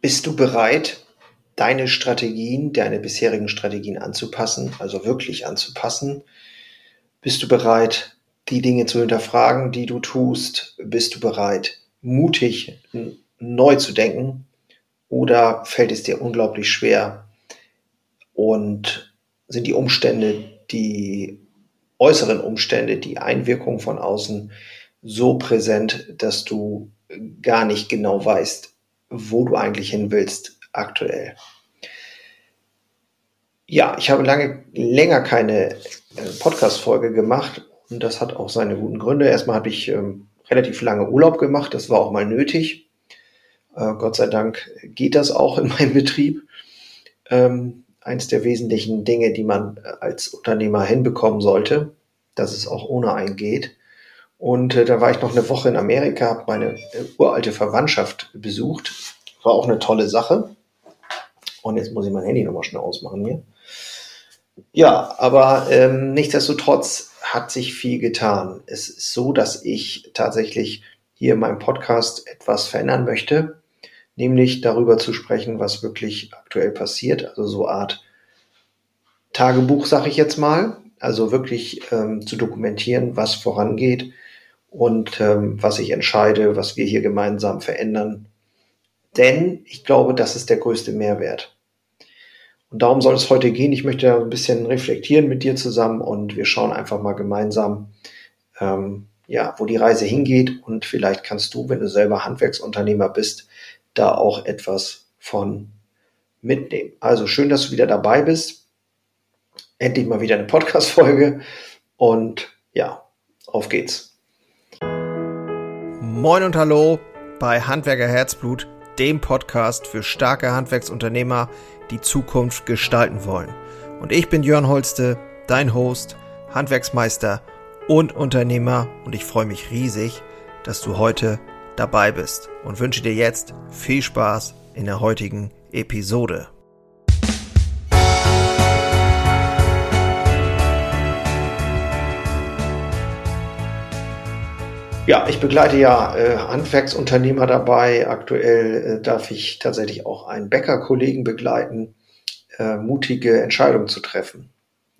Bist du bereit, deine Strategien, deine bisherigen Strategien anzupassen, also wirklich anzupassen? Bist du bereit, die Dinge zu hinterfragen, die du tust? Bist du bereit, mutig neu zu denken? Oder fällt es dir unglaublich schwer und sind die Umstände, die äußeren Umstände, die Einwirkungen von außen so präsent, dass du gar nicht genau weißt, wo du eigentlich hin willst aktuell. Ja, ich habe lange, länger keine äh, Podcast-Folge gemacht und das hat auch seine guten Gründe. Erstmal habe ich ähm, relativ lange Urlaub gemacht, das war auch mal nötig. Äh, Gott sei Dank geht das auch in meinem Betrieb. Ähm, eins der wesentlichen Dinge, die man äh, als Unternehmer hinbekommen sollte, dass es auch ohne einen geht. Und äh, da war ich noch eine Woche in Amerika, habe meine äh, uralte Verwandtschaft besucht. War auch eine tolle Sache. Und jetzt muss ich mein Handy nochmal schnell ausmachen hier. Ja, aber ähm, nichtsdestotrotz hat sich viel getan. Es ist so, dass ich tatsächlich hier in meinem Podcast etwas verändern möchte, nämlich darüber zu sprechen, was wirklich aktuell passiert. Also so Art Tagebuch, sage ich jetzt mal. Also wirklich ähm, zu dokumentieren, was vorangeht und ähm, was ich entscheide, was wir hier gemeinsam verändern. Denn ich glaube, das ist der größte Mehrwert. Und darum soll es heute gehen. Ich möchte ein bisschen reflektieren mit dir zusammen und wir schauen einfach mal gemeinsam, ähm, ja, wo die Reise hingeht. Und vielleicht kannst du, wenn du selber Handwerksunternehmer bist, da auch etwas von mitnehmen. Also schön, dass du wieder dabei bist. Endlich mal wieder eine Podcast-Folge. Und ja, auf geht's. Moin und Hallo bei Handwerker Herzblut, dem Podcast für starke Handwerksunternehmer, die Zukunft gestalten wollen. Und ich bin Jörn Holste, dein Host, Handwerksmeister und Unternehmer und ich freue mich riesig, dass du heute dabei bist und wünsche dir jetzt viel Spaß in der heutigen Episode. Ja, ich begleite ja äh, Handwerksunternehmer dabei. Aktuell äh, darf ich tatsächlich auch einen Bäckerkollegen begleiten, äh, mutige Entscheidungen zu treffen,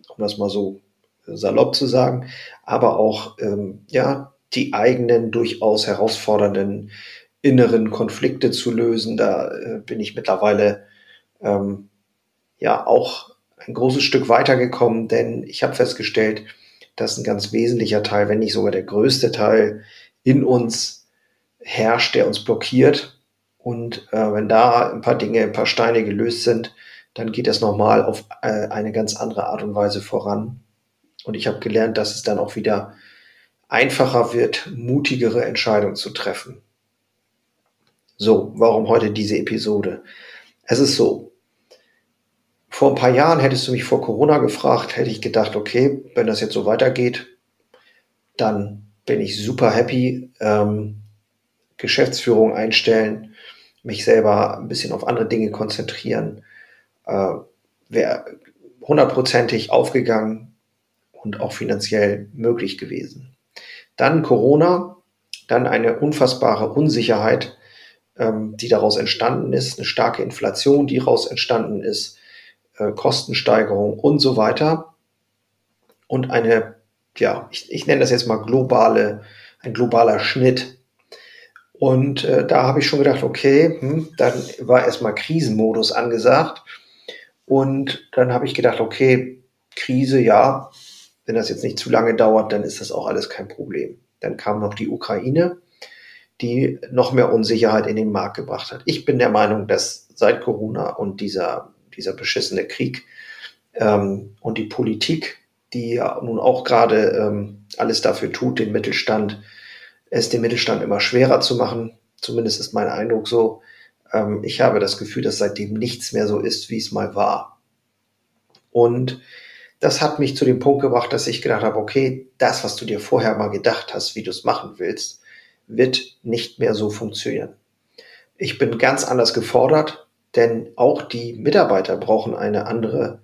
um das mal so salopp zu sagen, aber auch ähm, ja die eigenen durchaus herausfordernden inneren Konflikte zu lösen. Da äh, bin ich mittlerweile ähm, ja auch ein großes Stück weitergekommen, denn ich habe festgestellt, dass ein ganz wesentlicher Teil, wenn nicht sogar der größte Teil in uns herrscht, der uns blockiert. Und äh, wenn da ein paar Dinge, ein paar Steine gelöst sind, dann geht das nochmal auf äh, eine ganz andere Art und Weise voran. Und ich habe gelernt, dass es dann auch wieder einfacher wird, mutigere Entscheidungen zu treffen. So, warum heute diese Episode? Es ist so, vor ein paar Jahren hättest du mich vor Corona gefragt, hätte ich gedacht, okay, wenn das jetzt so weitergeht, dann bin ich super happy. Ähm, Geschäftsführung einstellen, mich selber ein bisschen auf andere Dinge konzentrieren, äh, wäre hundertprozentig aufgegangen und auch finanziell möglich gewesen. Dann Corona, dann eine unfassbare Unsicherheit, ähm, die daraus entstanden ist, eine starke Inflation, die daraus entstanden ist, äh, Kostensteigerung und so weiter. Und eine, ja, ich, ich nenne das jetzt mal globale, ein globaler Schnitt. Und äh, da habe ich schon gedacht, okay, hm, dann war erstmal Krisenmodus angesagt. Und dann habe ich gedacht, okay, Krise, ja, wenn das jetzt nicht zu lange dauert, dann ist das auch alles kein Problem. Dann kam noch die Ukraine, die noch mehr Unsicherheit in den Markt gebracht hat. Ich bin der Meinung, dass seit Corona und dieser dieser beschissene Krieg ähm, und die Politik, die ja nun auch gerade ähm, alles dafür tut, den Mittelstand, es dem Mittelstand immer schwerer zu machen. Zumindest ist mein Eindruck so. Ähm, ich habe das Gefühl, dass seitdem nichts mehr so ist, wie es mal war. Und das hat mich zu dem Punkt gebracht, dass ich gedacht habe, okay, das, was du dir vorher mal gedacht hast, wie du es machen willst, wird nicht mehr so funktionieren. Ich bin ganz anders gefordert. Denn auch die Mitarbeiter brauchen eine andere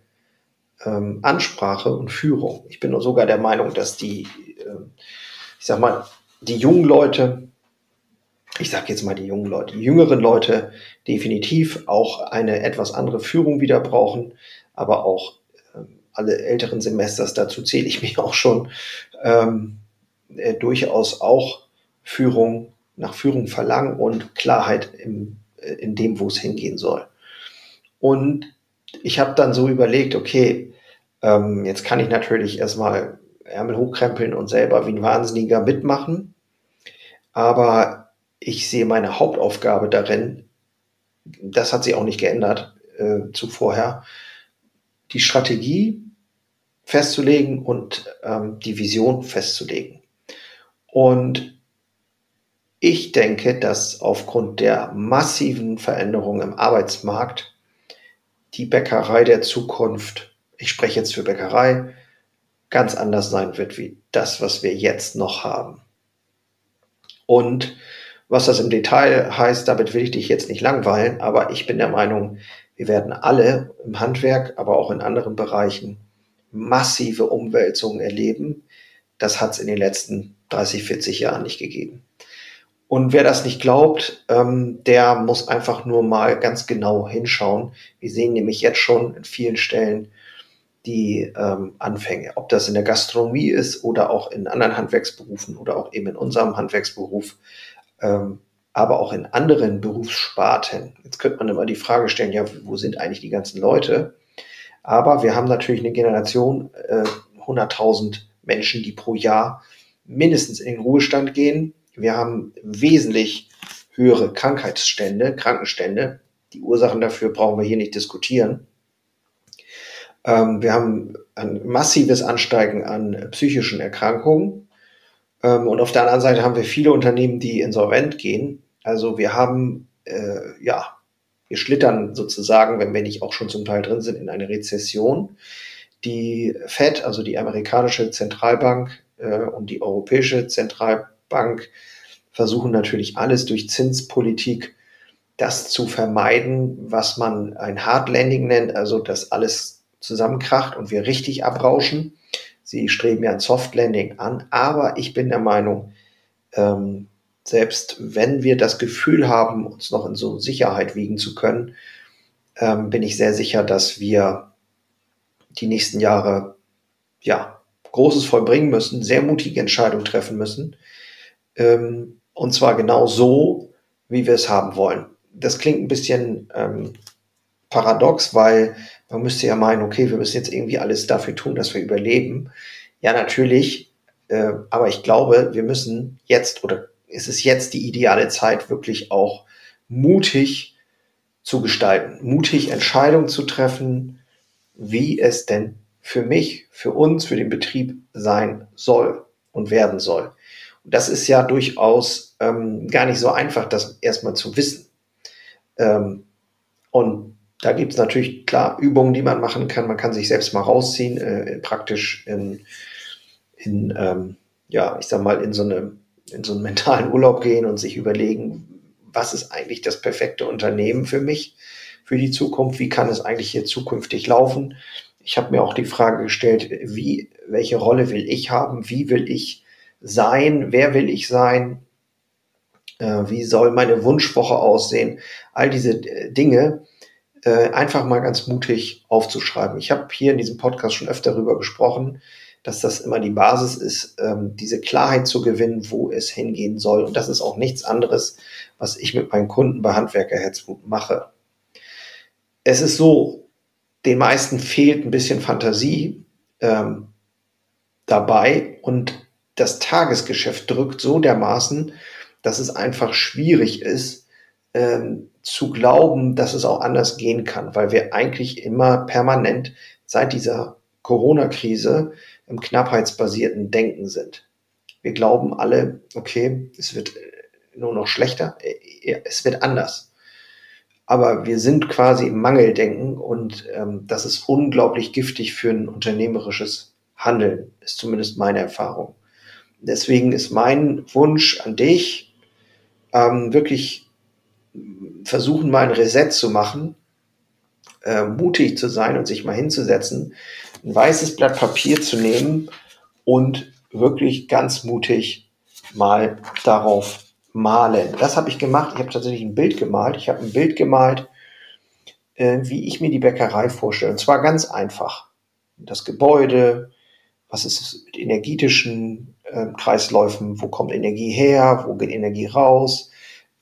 ähm, Ansprache und Führung. Ich bin sogar der Meinung, dass die, äh, ich sag mal, die jungen Leute ich sage jetzt mal die jungen Leute, die jüngeren Leute definitiv auch eine etwas andere Führung wieder brauchen, aber auch ähm, alle älteren Semesters, dazu zähle ich mich auch schon, ähm, äh, durchaus auch Führung nach Führung verlangen und Klarheit im, äh, in dem, wo es hingehen soll. Und ich habe dann so überlegt, okay, ähm, jetzt kann ich natürlich erstmal Ärmel hochkrempeln und selber wie ein Wahnsinniger mitmachen. Aber ich sehe meine Hauptaufgabe darin, das hat sich auch nicht geändert äh, zu die Strategie festzulegen und ähm, die Vision festzulegen. Und ich denke, dass aufgrund der massiven Veränderungen im Arbeitsmarkt die Bäckerei der Zukunft, ich spreche jetzt für Bäckerei, ganz anders sein wird wie das, was wir jetzt noch haben. Und was das im Detail heißt, damit will ich dich jetzt nicht langweilen, aber ich bin der Meinung, wir werden alle im Handwerk, aber auch in anderen Bereichen massive Umwälzungen erleben. Das hat es in den letzten 30, 40 Jahren nicht gegeben. Und wer das nicht glaubt, ähm, der muss einfach nur mal ganz genau hinschauen. Wir sehen nämlich jetzt schon in vielen Stellen die ähm, Anfänge, ob das in der Gastronomie ist oder auch in anderen Handwerksberufen oder auch eben in unserem Handwerksberuf ähm, aber auch in anderen Berufssparten. Jetzt könnte man immer die Frage stellen, ja, wo sind eigentlich die ganzen Leute? Aber wir haben natürlich eine Generation, äh, 100.000 Menschen, die pro Jahr mindestens in den Ruhestand gehen. Wir haben wesentlich höhere Krankheitsstände, Krankenstände. Die Ursachen dafür brauchen wir hier nicht diskutieren. Ähm, wir haben ein massives Ansteigen an psychischen Erkrankungen. Ähm, und auf der anderen Seite haben wir viele Unternehmen, die insolvent gehen. Also wir haben, äh, ja, wir schlittern sozusagen, wenn wir nicht auch schon zum Teil drin sind, in eine Rezession. Die Fed, also die amerikanische Zentralbank äh, und die europäische Zentralbank versuchen natürlich alles durch Zinspolitik das zu vermeiden, was man ein Hard Landing nennt, also dass alles zusammenkracht und wir richtig abrauschen. Sie streben ja ein Soft Landing an, aber ich bin der Meinung, ähm, selbst wenn wir das Gefühl haben, uns noch in so Sicherheit wiegen zu können, ähm, bin ich sehr sicher, dass wir die nächsten Jahre ja Großes vollbringen müssen, sehr mutige Entscheidungen treffen müssen. Ähm, und zwar genau so, wie wir es haben wollen. Das klingt ein bisschen ähm, paradox, weil man müsste ja meinen, okay, wir müssen jetzt irgendwie alles dafür tun, dass wir überleben. Ja, natürlich. Äh, aber ich glaube, wir müssen jetzt oder es ist jetzt die ideale Zeit, wirklich auch mutig zu gestalten, mutig Entscheidungen zu treffen, wie es denn für mich, für uns, für den Betrieb sein soll und werden soll. Und das ist ja durchaus ähm, gar nicht so einfach, das erstmal zu wissen. Ähm, und da gibt es natürlich klar Übungen, die man machen kann. Man kann sich selbst mal rausziehen, äh, praktisch in, in ähm, ja, ich sag mal, in so, eine, in so einen mentalen Urlaub gehen und sich überlegen, was ist eigentlich das perfekte Unternehmen für mich, für die Zukunft? Wie kann es eigentlich hier zukünftig laufen? Ich habe mir auch die Frage gestellt, wie, welche Rolle will ich haben? Wie will ich sein? Wer will ich sein? Äh, wie soll meine Wunschwoche aussehen? All diese äh, Dinge, äh, einfach mal ganz mutig aufzuschreiben. Ich habe hier in diesem Podcast schon öfter darüber gesprochen, dass das immer die Basis ist, ähm, diese Klarheit zu gewinnen, wo es hingehen soll. Und das ist auch nichts anderes, was ich mit meinen Kunden bei Handwerker Herzblut mache. Es ist so, den meisten fehlt ein bisschen Fantasie ähm, dabei und das Tagesgeschäft drückt so dermaßen, dass es einfach schwierig ist, ähm, zu glauben, dass es auch anders gehen kann, weil wir eigentlich immer permanent seit dieser Corona-Krise im knappheitsbasierten Denken sind. Wir glauben alle, okay, es wird nur noch schlechter, äh, es wird anders. Aber wir sind quasi im Mangeldenken und ähm, das ist unglaublich giftig für ein unternehmerisches Handeln, ist zumindest meine Erfahrung. Deswegen ist mein Wunsch an dich, ähm, wirklich versuchen, mal ein Reset zu machen, äh, mutig zu sein und sich mal hinzusetzen, ein weißes Blatt Papier zu nehmen und wirklich ganz mutig mal darauf malen. Das habe ich gemacht. Ich habe tatsächlich ein Bild gemalt. Ich habe ein Bild gemalt, äh, wie ich mir die Bäckerei vorstelle. Und zwar ganz einfach. Das Gebäude, was ist es mit energetischen äh, Kreisläufen, wo kommt Energie her, wo geht Energie raus,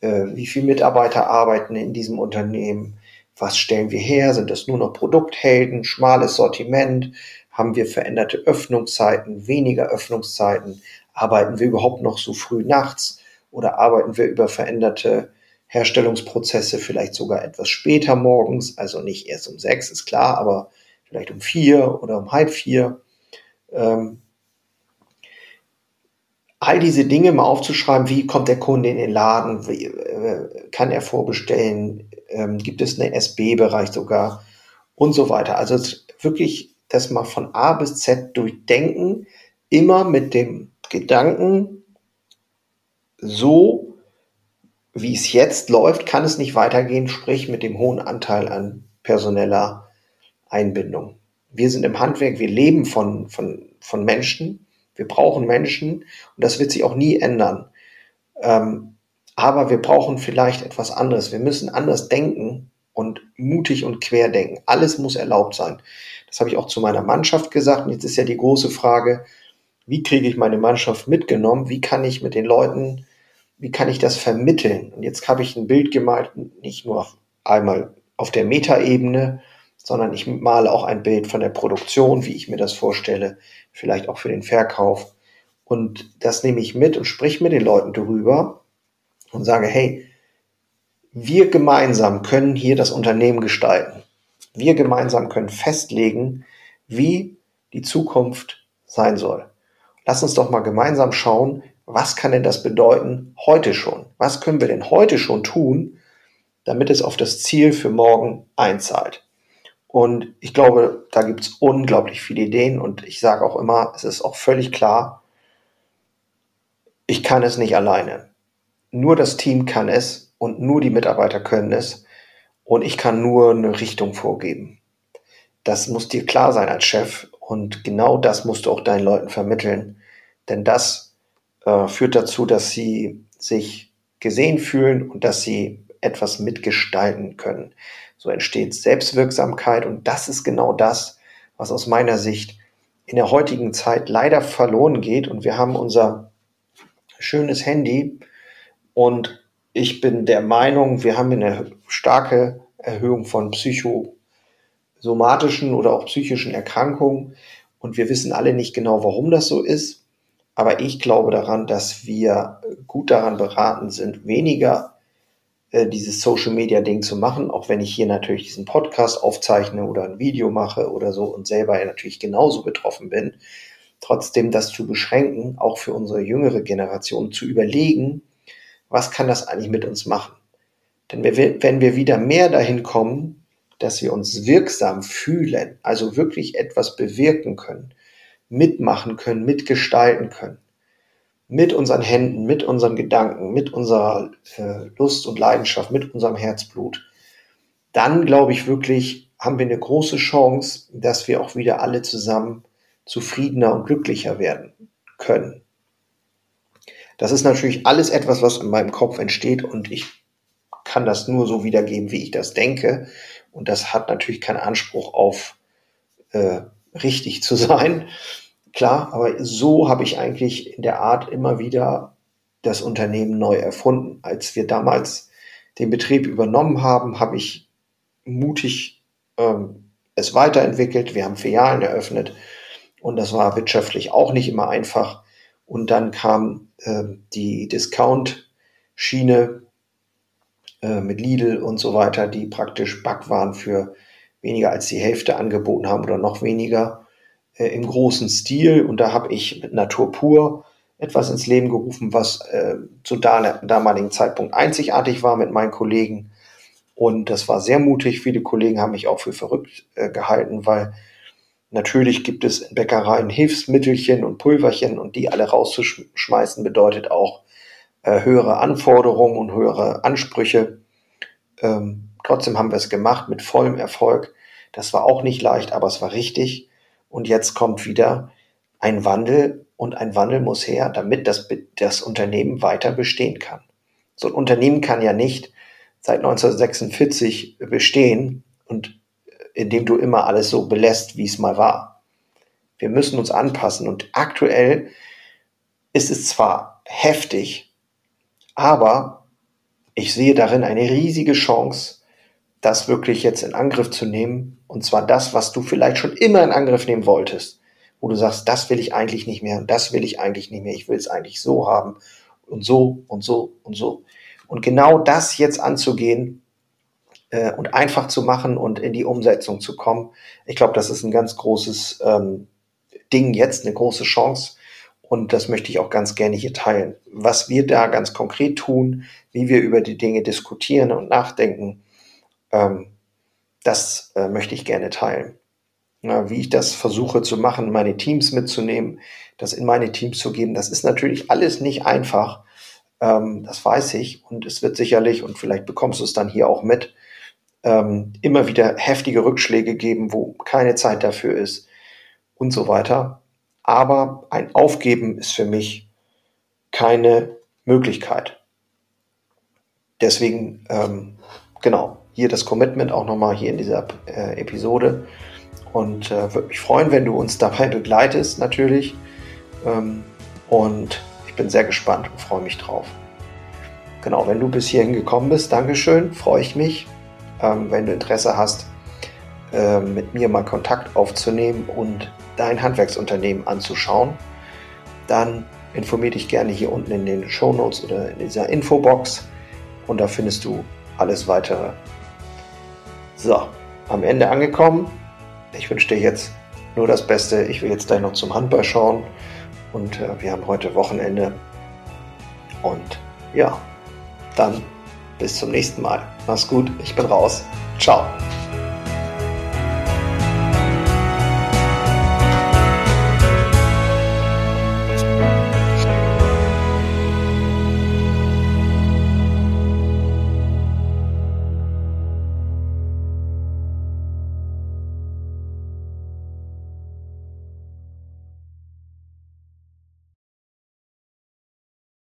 äh, wie viele Mitarbeiter arbeiten in diesem Unternehmen, was stellen wir her, sind das nur noch Produkthelden, schmales Sortiment, haben wir veränderte Öffnungszeiten, weniger Öffnungszeiten, arbeiten wir überhaupt noch so früh nachts oder arbeiten wir über veränderte Herstellungsprozesse vielleicht sogar etwas später morgens, also nicht erst um sechs, ist klar, aber vielleicht um vier oder um halb vier. Ähm, all diese Dinge mal aufzuschreiben, wie kommt der Kunde in den Laden, wie, äh, kann er vorbestellen, ähm, gibt es einen SB-Bereich sogar und so weiter. Also wirklich das mal von A bis Z durchdenken, immer mit dem Gedanken, so wie es jetzt läuft, kann es nicht weitergehen, sprich mit dem hohen Anteil an personeller Einbindung. Wir sind im Handwerk, wir leben von, von, von Menschen, wir brauchen Menschen und das wird sich auch nie ändern. Ähm, aber wir brauchen vielleicht etwas anderes. Wir müssen anders denken und mutig und quer denken. Alles muss erlaubt sein. Das habe ich auch zu meiner Mannschaft gesagt. Und jetzt ist ja die große Frage, wie kriege ich meine Mannschaft mitgenommen? Wie kann ich mit den Leuten, wie kann ich das vermitteln? Und jetzt habe ich ein Bild gemalt, nicht nur einmal auf der Metaebene, sondern ich male auch ein Bild von der Produktion, wie ich mir das vorstelle, vielleicht auch für den Verkauf. Und das nehme ich mit und sprich mit den Leuten darüber und sage, hey, wir gemeinsam können hier das Unternehmen gestalten. Wir gemeinsam können festlegen, wie die Zukunft sein soll. Lass uns doch mal gemeinsam schauen, was kann denn das bedeuten heute schon? Was können wir denn heute schon tun, damit es auf das Ziel für morgen einzahlt? Und ich glaube, da gibt es unglaublich viele Ideen und ich sage auch immer, es ist auch völlig klar, ich kann es nicht alleine. Nur das Team kann es und nur die Mitarbeiter können es und ich kann nur eine Richtung vorgeben. Das muss dir klar sein als Chef und genau das musst du auch deinen Leuten vermitteln, denn das äh, führt dazu, dass sie sich gesehen fühlen und dass sie etwas mitgestalten können. So entsteht Selbstwirksamkeit und das ist genau das, was aus meiner Sicht in der heutigen Zeit leider verloren geht und wir haben unser schönes Handy und ich bin der Meinung, wir haben eine starke Erhöhung von psychosomatischen oder auch psychischen Erkrankungen und wir wissen alle nicht genau, warum das so ist. Aber ich glaube daran, dass wir gut daran beraten sind, weniger äh, dieses Social Media Ding zu machen, auch wenn ich hier natürlich diesen Podcast aufzeichne oder ein Video mache oder so und selber ja natürlich genauso betroffen bin, trotzdem das zu beschränken, auch für unsere jüngere Generation zu überlegen, was kann das eigentlich mit uns machen? Denn wenn wir wieder mehr dahin kommen, dass wir uns wirksam fühlen, also wirklich etwas bewirken können, mitmachen können, mitgestalten können, mit unseren Händen, mit unseren Gedanken, mit unserer äh, Lust und Leidenschaft, mit unserem Herzblut, dann glaube ich wirklich, haben wir eine große Chance, dass wir auch wieder alle zusammen zufriedener und glücklicher werden können. Das ist natürlich alles etwas, was in meinem Kopf entsteht und ich kann das nur so wiedergeben, wie ich das denke. Und das hat natürlich keinen Anspruch auf äh, richtig zu sein. Klar, aber so habe ich eigentlich in der Art immer wieder das Unternehmen neu erfunden. Als wir damals den Betrieb übernommen haben, habe ich mutig ähm, es weiterentwickelt. Wir haben Filialen eröffnet und das war wirtschaftlich auch nicht immer einfach. Und dann kam äh, die Discount-Schiene äh, mit Lidl und so weiter, die praktisch Backwaren für weniger als die Hälfte angeboten haben oder noch weniger äh, im großen Stil. Und da habe ich mit Natur pur etwas ins Leben gerufen, was äh, zu damaligen Zeitpunkt einzigartig war mit meinen Kollegen. Und das war sehr mutig. Viele Kollegen haben mich auch für verrückt äh, gehalten, weil natürlich gibt es in Bäckereien Hilfsmittelchen und Pulverchen und die alle rauszuschmeißen bedeutet auch äh, höhere Anforderungen und höhere Ansprüche. Ähm, trotzdem haben wir es gemacht mit vollem Erfolg. Das war auch nicht leicht, aber es war richtig. Und jetzt kommt wieder ein Wandel und ein Wandel muss her, damit das, das Unternehmen weiter bestehen kann. So ein Unternehmen kann ja nicht seit 1946 bestehen und indem du immer alles so belässt, wie es mal war. Wir müssen uns anpassen und aktuell ist es zwar heftig, aber ich sehe darin eine riesige Chance, das wirklich jetzt in Angriff zu nehmen. Und zwar das, was du vielleicht schon immer in Angriff nehmen wolltest. Wo du sagst, das will ich eigentlich nicht mehr und das will ich eigentlich nicht mehr. Ich will es eigentlich so haben und so und so und so. Und genau das jetzt anzugehen äh, und einfach zu machen und in die Umsetzung zu kommen, ich glaube, das ist ein ganz großes ähm, Ding jetzt, eine große Chance. Und das möchte ich auch ganz gerne hier teilen. Was wir da ganz konkret tun, wie wir über die Dinge diskutieren und nachdenken, ähm, das äh, möchte ich gerne teilen. Ja, wie ich das versuche zu machen, meine Teams mitzunehmen, das in meine Teams zu geben, das ist natürlich alles nicht einfach. Ähm, das weiß ich. Und es wird sicherlich, und vielleicht bekommst du es dann hier auch mit, ähm, immer wieder heftige Rückschläge geben, wo keine Zeit dafür ist und so weiter. Aber ein Aufgeben ist für mich keine Möglichkeit. Deswegen, ähm, genau, hier das Commitment auch nochmal hier in dieser äh, Episode. Und äh, würde mich freuen, wenn du uns dabei begleitest, natürlich. Ähm, und ich bin sehr gespannt und freue mich drauf. Genau, wenn du bis hierhin gekommen bist, Dankeschön, freue ich mich. Ähm, wenn du Interesse hast, äh, mit mir mal Kontakt aufzunehmen und dein Handwerksunternehmen anzuschauen, dann informiere dich gerne hier unten in den Show Notes oder in dieser Infobox und da findest du alles weitere so, am Ende angekommen. Ich wünsche dir jetzt nur das Beste. Ich will jetzt gleich noch zum Handball schauen. Und äh, wir haben heute Wochenende. Und ja, dann bis zum nächsten Mal. Mach's gut, ich bin raus. Ciao.